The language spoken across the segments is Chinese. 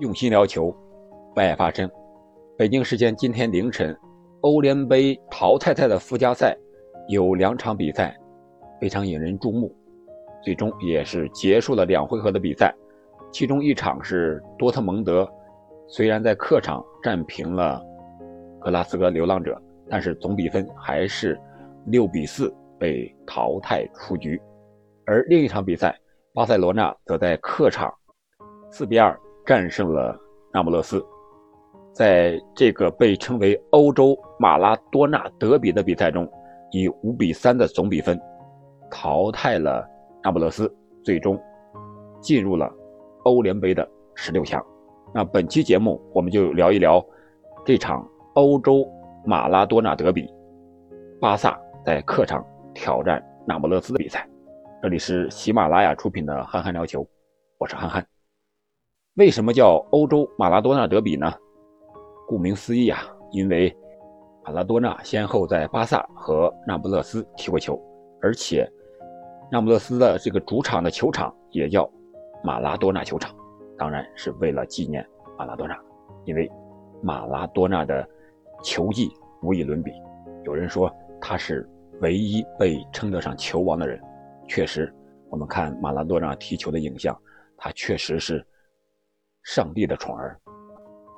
用心聊球，为爱发声。北京时间今天凌晨，欧联杯淘汰赛的附加赛有两场比赛非常引人注目，最终也是结束了两回合的比赛。其中一场是多特蒙德，虽然在客场战平了格拉斯哥流浪者，但是总比分还是六比四被淘汰出局。而另一场比赛，巴塞罗那则在客场四比二。战胜了那不勒斯，在这个被称为欧洲马拉多纳德比的比赛中，以五比三的总比分淘汰了那不勒斯，最终进入了欧联杯的十六强。那本期节目我们就聊一聊这场欧洲马拉多纳德比，巴萨在客场挑战那不勒斯的比赛。这里是喜马拉雅出品的《憨憨聊球》，我是憨憨。为什么叫欧洲马拉多纳德比呢？顾名思义啊，因为马拉多纳先后在巴萨和那不勒斯踢过球，而且那不勒斯的这个主场的球场也叫马拉多纳球场，当然是为了纪念马拉多纳，因为马拉多纳的球技无与伦比。有人说他是唯一被称得上球王的人，确实，我们看马拉多纳踢球的影像，他确实是。上帝的宠儿，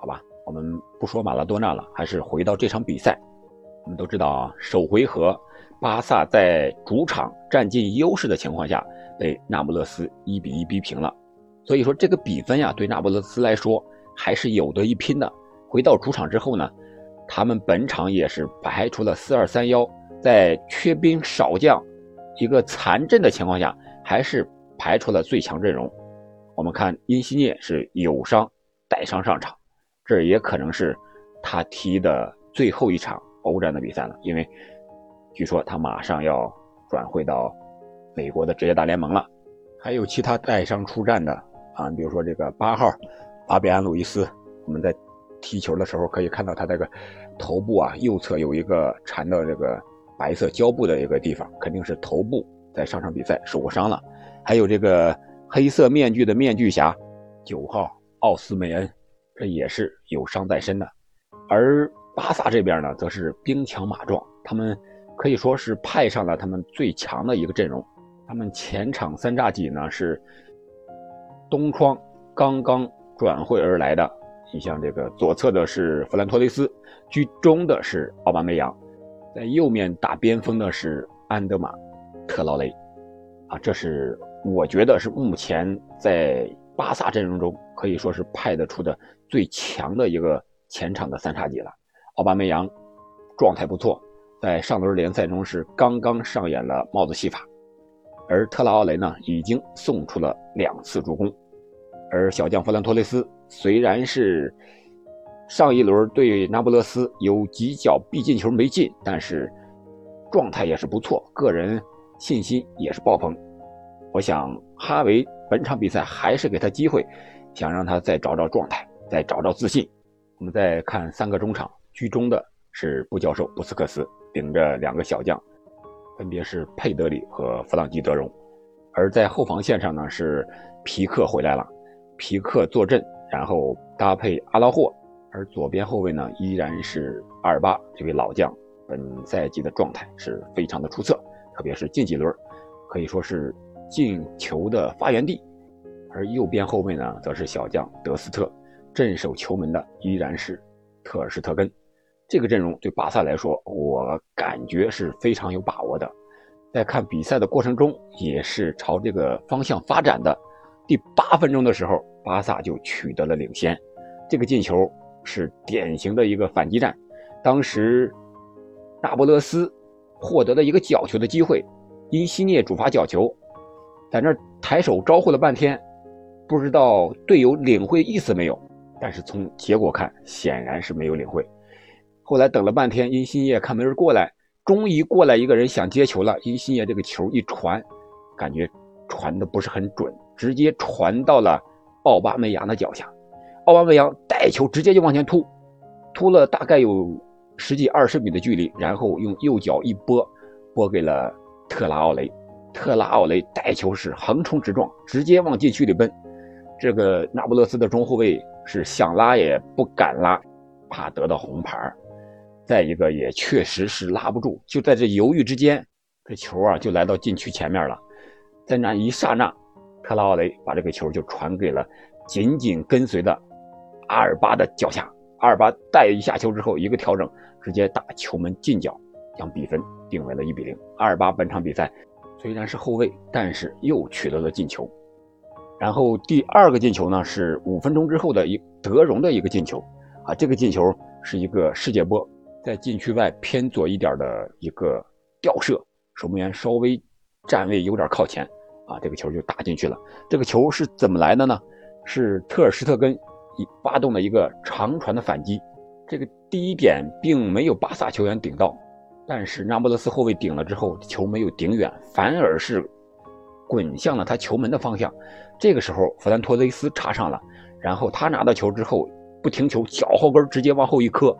好吧，我们不说马拉多纳了，还是回到这场比赛。我们都知道啊，首回合巴萨在主场占尽优势的情况下，被那不勒斯一比一逼平了。所以说这个比分呀，对那不勒斯来说还是有得一拼的。回到主场之后呢，他们本场也是排除了四二三幺，在缺兵少将、一个残阵的情况下，还是排出了最强阵容。我们看因西涅是有伤带伤上场，这也可能是他踢的最后一场欧战的比赛了，因为据说他马上要转会到美国的职业大联盟了。还有其他带伤出战的啊，比如说这个八号巴比安·路易斯，我们在踢球的时候可以看到他这个头部啊右侧有一个缠到这个白色胶布的一个地方，肯定是头部在上场比赛受过伤了。还有这个。黑色面具的面具侠，九号奥斯梅恩，这也是有伤在身的。而巴萨这边呢，则是兵强马壮，他们可以说是派上了他们最强的一个阵容。他们前场三叉戟呢是东窗刚刚转会而来的，你像这个左侧的是弗兰托雷斯，居中的是奥巴梅扬，在右面打边锋的是安德玛特劳雷，啊，这是。我觉得是目前在巴萨阵容中可以说是派得出的最强的一个前场的三叉戟了。奥巴梅扬状态不错，在上轮联赛中是刚刚上演了帽子戏法，而特拉奥雷呢已经送出了两次助攻，而小将弗兰托雷斯虽然是上一轮对那不勒斯有几脚必进球没进，但是状态也是不错，个人信心也是爆棚。我想哈维本场比赛还是给他机会，想让他再找找状态，再找找自信。我们再看三个中场，居中的是布教授布斯克斯，顶着两个小将，分别是佩德里和弗朗基德容。而在后防线上呢，是皮克回来了，皮克坐镇，然后搭配阿拉霍。而左边后卫呢，依然是阿尔巴这位老将，本赛季的状态是非常的出色，特别是近几轮，可以说是。进球的发源地，而右边后卫呢，则是小将德斯特，镇守球门的依然是特尔施特根。这个阵容对巴萨来说，我感觉是非常有把握的。在看比赛的过程中，也是朝这个方向发展的。第八分钟的时候，巴萨就取得了领先，这个进球是典型的一个反击战。当时，那不勒斯获得了一个角球的机会，因西涅主罚角球。在那抬手招呼了半天，不知道队友领会意思没有。但是从结果看，显然是没有领会。后来等了半天，殷新业看没人过来，终于过来一个人想接球了。殷新业这个球一传，感觉传的不是很准，直接传到了奥巴梅扬的脚下。奥巴梅扬带球直接就往前突，突了大概有十几二十米的距离，然后用右脚一拨，拨给了特拉奥雷。特拉奥雷带球是横冲直撞，直接往禁区里奔。这个那不勒斯的中后卫是想拉也不敢拉，怕得到红牌。再一个也确实是拉不住，就在这犹豫之间，这球啊就来到禁区前面了。在那一刹那，特拉奥雷把这个球就传给了紧紧跟随的阿尔巴的脚下。阿尔巴带一下球之后，一个调整，直接打球门近角，将比分定为了一比零。阿尔巴本场比赛虽然是后卫，但是又取得了进球。然后第二个进球呢，是五分钟之后的一德容的一个进球啊，这个进球是一个世界波，在禁区外偏左一点的一个吊射，守门员稍微站位有点靠前啊，这个球就打进去了。这个球是怎么来的呢？是特尔施特根发动了一个长传的反击，这个第一点并没有巴萨球员顶到，但是那不勒斯后卫顶了之后，球没有顶远，反而是。滚向了他球门的方向，这个时候弗兰托雷斯插上了，然后他拿到球之后不停球，脚后跟直接往后一磕，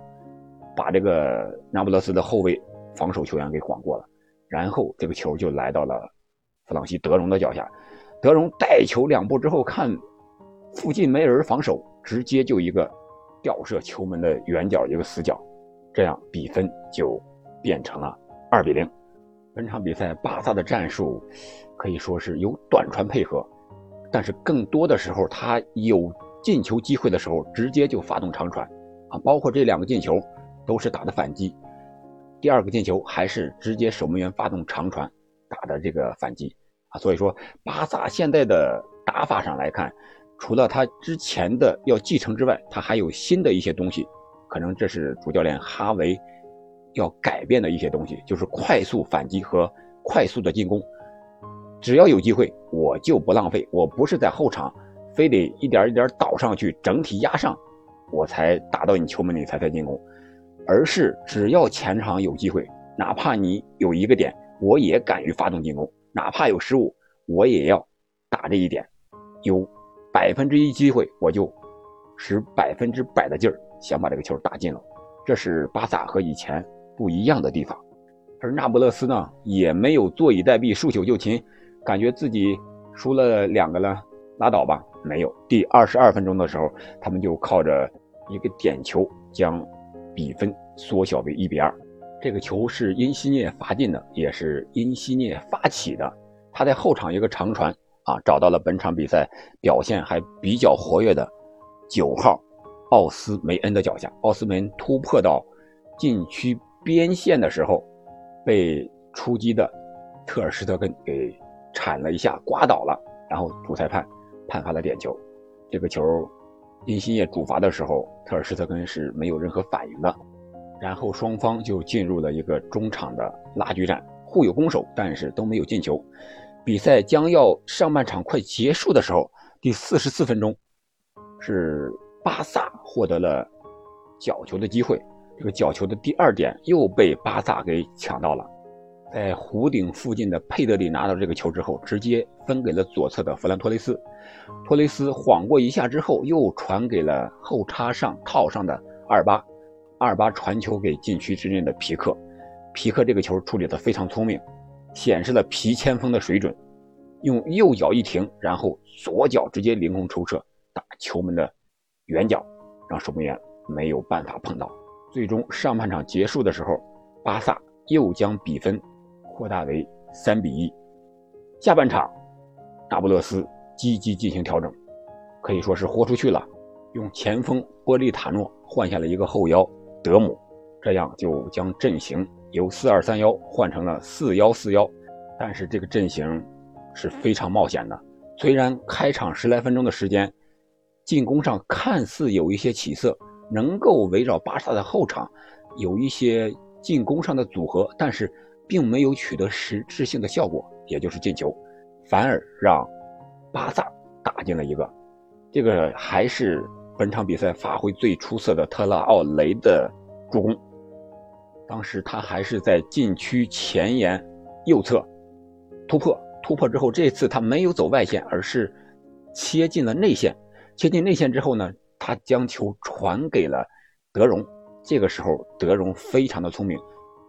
把这个那不勒斯的后卫防守球员给晃过了，然后这个球就来到了弗朗西德容的脚下，德容带球两步之后看附近没人防守，直接就一个吊射球门的远角一个死角，这样比分就变成了二比零。本场比赛巴萨的战术。可以说是有短传配合，但是更多的时候，他有进球机会的时候，直接就发动长传，啊，包括这两个进球都是打的反击，第二个进球还是直接守门员发动长传打的这个反击，啊，所以说巴萨现在的打法上来看，除了他之前的要继承之外，他还有新的一些东西，可能这是主教练哈维要改变的一些东西，就是快速反击和快速的进攻。只要有机会，我就不浪费。我不是在后场，非得一点一点倒上去，整体压上，我才打到你球门里才才进攻，而是只要前场有机会，哪怕你有一个点，我也敢于发动进攻，哪怕有失误，我也要打这一点。有百分之一机会，我就使百分之百的劲儿想把这个球打进了。这是巴萨和以前不一样的地方，而那不勒斯呢，也没有坐以待毙，束手就擒。感觉自己输了两个了，拉倒吧。没有，第二十二分钟的时候，他们就靠着一个点球将比分缩小为一比二。这个球是因西涅罚进的，也是因西涅发起的。他在后场一个长传啊，找到了本场比赛表现还比较活跃的九号奥斯梅恩的脚下。奥斯梅恩突破到禁区边线的时候，被出击的特尔施特根给。铲了一下，刮倒了，然后主裁判判罚了点球。这个球，因西涅主罚的时候，特尔施特根是没有任何反应的。然后双方就进入了一个中场的拉锯战，互有攻守，但是都没有进球。比赛将要上半场快结束的时候，第四十四分钟，是巴萨获得了角球的机会。这个角球的第二点又被巴萨给抢到了。在弧顶附近的佩德里拿到这个球之后，直接分给了左侧的弗兰托雷斯。托雷斯晃过一下之后，又传给了后插上套上的阿尔巴。阿尔巴传球给禁区之内的皮克。皮克这个球处理的非常聪明，显示了皮前锋的水准。用右脚一停，然后左脚直接凌空抽射打球门的远角，让守门员没有办法碰到。最终上半场结束的时候，巴萨又将比分。扩大为三比一。下半场，那不勒斯积极进行调整，可以说是豁出去了，用前锋波利塔诺换下了一个后腰德姆，这样就将阵型由四二三幺换成了四幺四幺。但是这个阵型是非常冒险的，虽然开场十来分钟的时间，进攻上看似有一些起色，能够围绕巴萨的后场有一些进攻上的组合，但是。并没有取得实质性的效果，也就是进球，反而让巴萨打进了一个。这个还是本场比赛发挥最出色的特拉奥雷的助攻。当时他还是在禁区前沿右侧突破，突破之后，这次他没有走外线，而是切进了内线。切进内线之后呢，他将球传给了德容。这个时候，德容非常的聪明，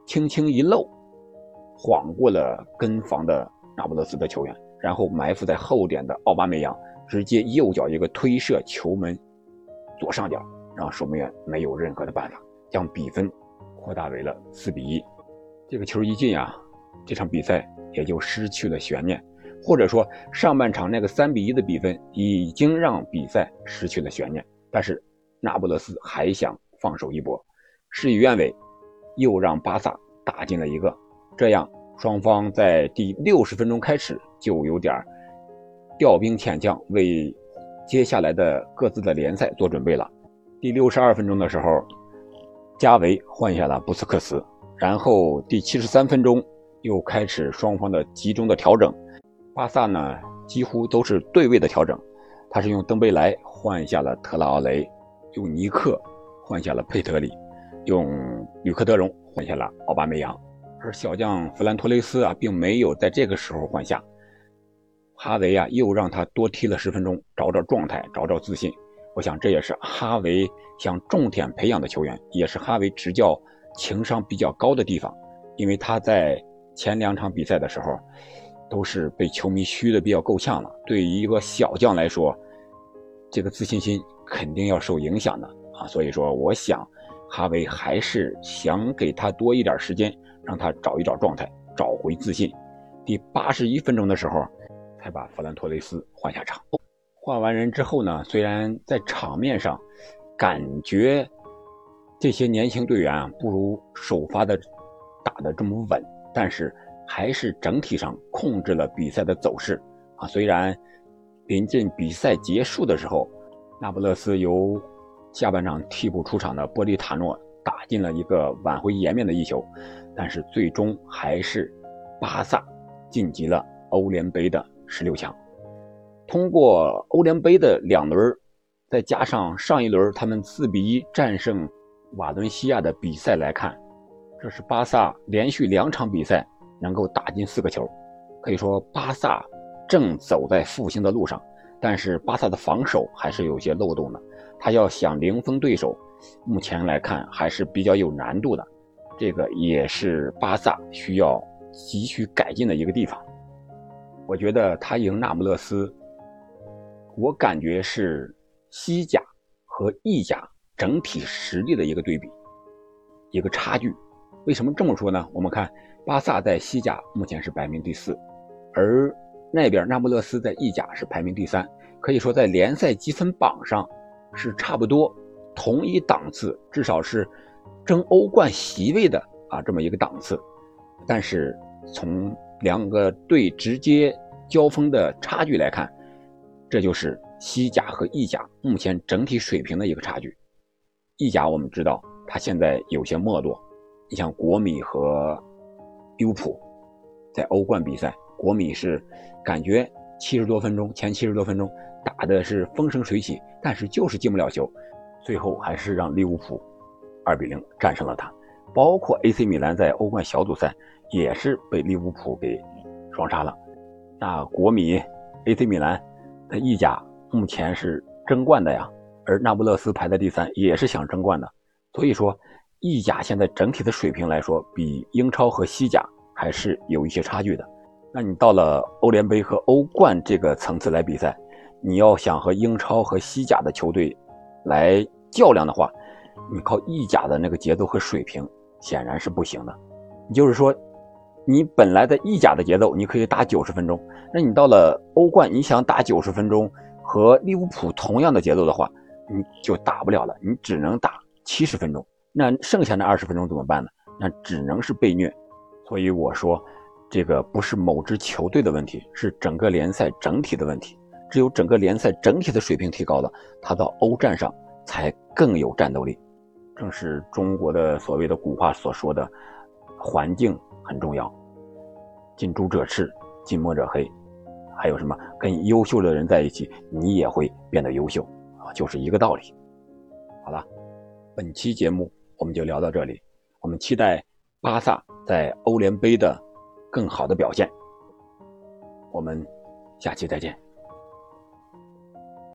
轻轻一漏。晃过了跟防的那不勒斯的球员，然后埋伏在后点的奥巴梅扬直接右脚一个推射球门左上角，让守门员没有任何的办法，将比分扩大为了四比一。这个球一进啊，这场比赛也就失去了悬念，或者说上半场那个三比一的比分已经让比赛失去了悬念。但是那不勒斯还想放手一搏，事与愿违，又让巴萨打进了一个，这样双方在第六十分钟开始就有点调兵遣将，为接下来的各自的联赛做准备了。第六十二分钟的时候，加维换下了布斯克斯。然后第七十三分钟又开始双方的集中的调整，巴萨呢几乎都是对位的调整，他是用登贝莱换下了特拉奥雷，用尼克换下了佩德里，用吕克德容换下了奥巴梅扬，而小将弗兰托雷斯啊并没有在这个时候换下，哈维啊又让他多踢了十分钟，找找状态，找找自信。我想这也是哈维想重点培养的球员，也是哈维执教。情商比较高的地方，因为他在前两场比赛的时候，都是被球迷嘘的比较够呛了。对于一个小将来说，这个自信心肯定要受影响的啊。所以说，我想哈维还是想给他多一点时间，让他找一找状态，找回自信。第八十一分钟的时候，才把弗兰托雷斯换下场。换完人之后呢，虽然在场面上感觉。这些年轻队员啊，不如首发的打的这么稳，但是还是整体上控制了比赛的走势啊。虽然临近比赛结束的时候，那不勒斯由下半场替补出场的波利塔诺打进了一个挽回颜面的一球，但是最终还是巴萨晋级了欧联杯的十六强。通过欧联杯的两轮，再加上上一轮他们四比一战胜。瓦伦西亚的比赛来看，这是巴萨连续两场比赛能够打进四个球，可以说巴萨正走在复兴的路上。但是巴萨的防守还是有些漏洞的，他要想零封对手，目前来看还是比较有难度的。这个也是巴萨需要急需改进的一个地方。我觉得他赢那不勒斯，我感觉是西甲和意甲。整体实力的一个对比，一个差距。为什么这么说呢？我们看巴萨在西甲目前是排名第四，而那边那不勒斯在意甲是排名第三，可以说在联赛积分榜上是差不多同一档次，至少是争欧冠席位的啊这么一个档次。但是从两个队直接交锋的差距来看，这就是西甲和意甲目前整体水平的一个差距。意甲我们知道，他现在有些没落。你像国米和利物浦，在欧冠比赛，国米是感觉七十多分钟，前七十多分钟打的是风生水起，但是就是进不了球，最后还是让利物浦二比零战胜了他。包括 AC 米兰在欧冠小组赛也是被利物浦给双杀了。那国米、AC 米兰在意甲目前是争冠的呀。而那不勒斯排在第三，也是想争冠的。所以说，意甲现在整体的水平来说，比英超和西甲还是有一些差距的。那你到了欧联杯和欧冠这个层次来比赛，你要想和英超和西甲的球队来较量的话，你靠意甲的那个节奏和水平显然是不行的。你就是说，你本来的意甲的节奏你可以打九十分钟，那你到了欧冠，你想打九十分钟和利物浦同样的节奏的话，你就打不了了，你只能打七十分钟，那剩下那二十分钟怎么办呢？那只能是被虐。所以我说，这个不是某支球队的问题，是整个联赛整体的问题。只有整个联赛整体的水平提高了，他到欧战上才更有战斗力。正是中国的所谓的古话所说的，环境很重要，近朱者赤，近墨者黑。还有什么？跟优秀的人在一起，你也会变得优秀啊。就是一个道理。好了，本期节目我们就聊到这里。我们期待巴萨在欧联杯的更好的表现。我们下期再见。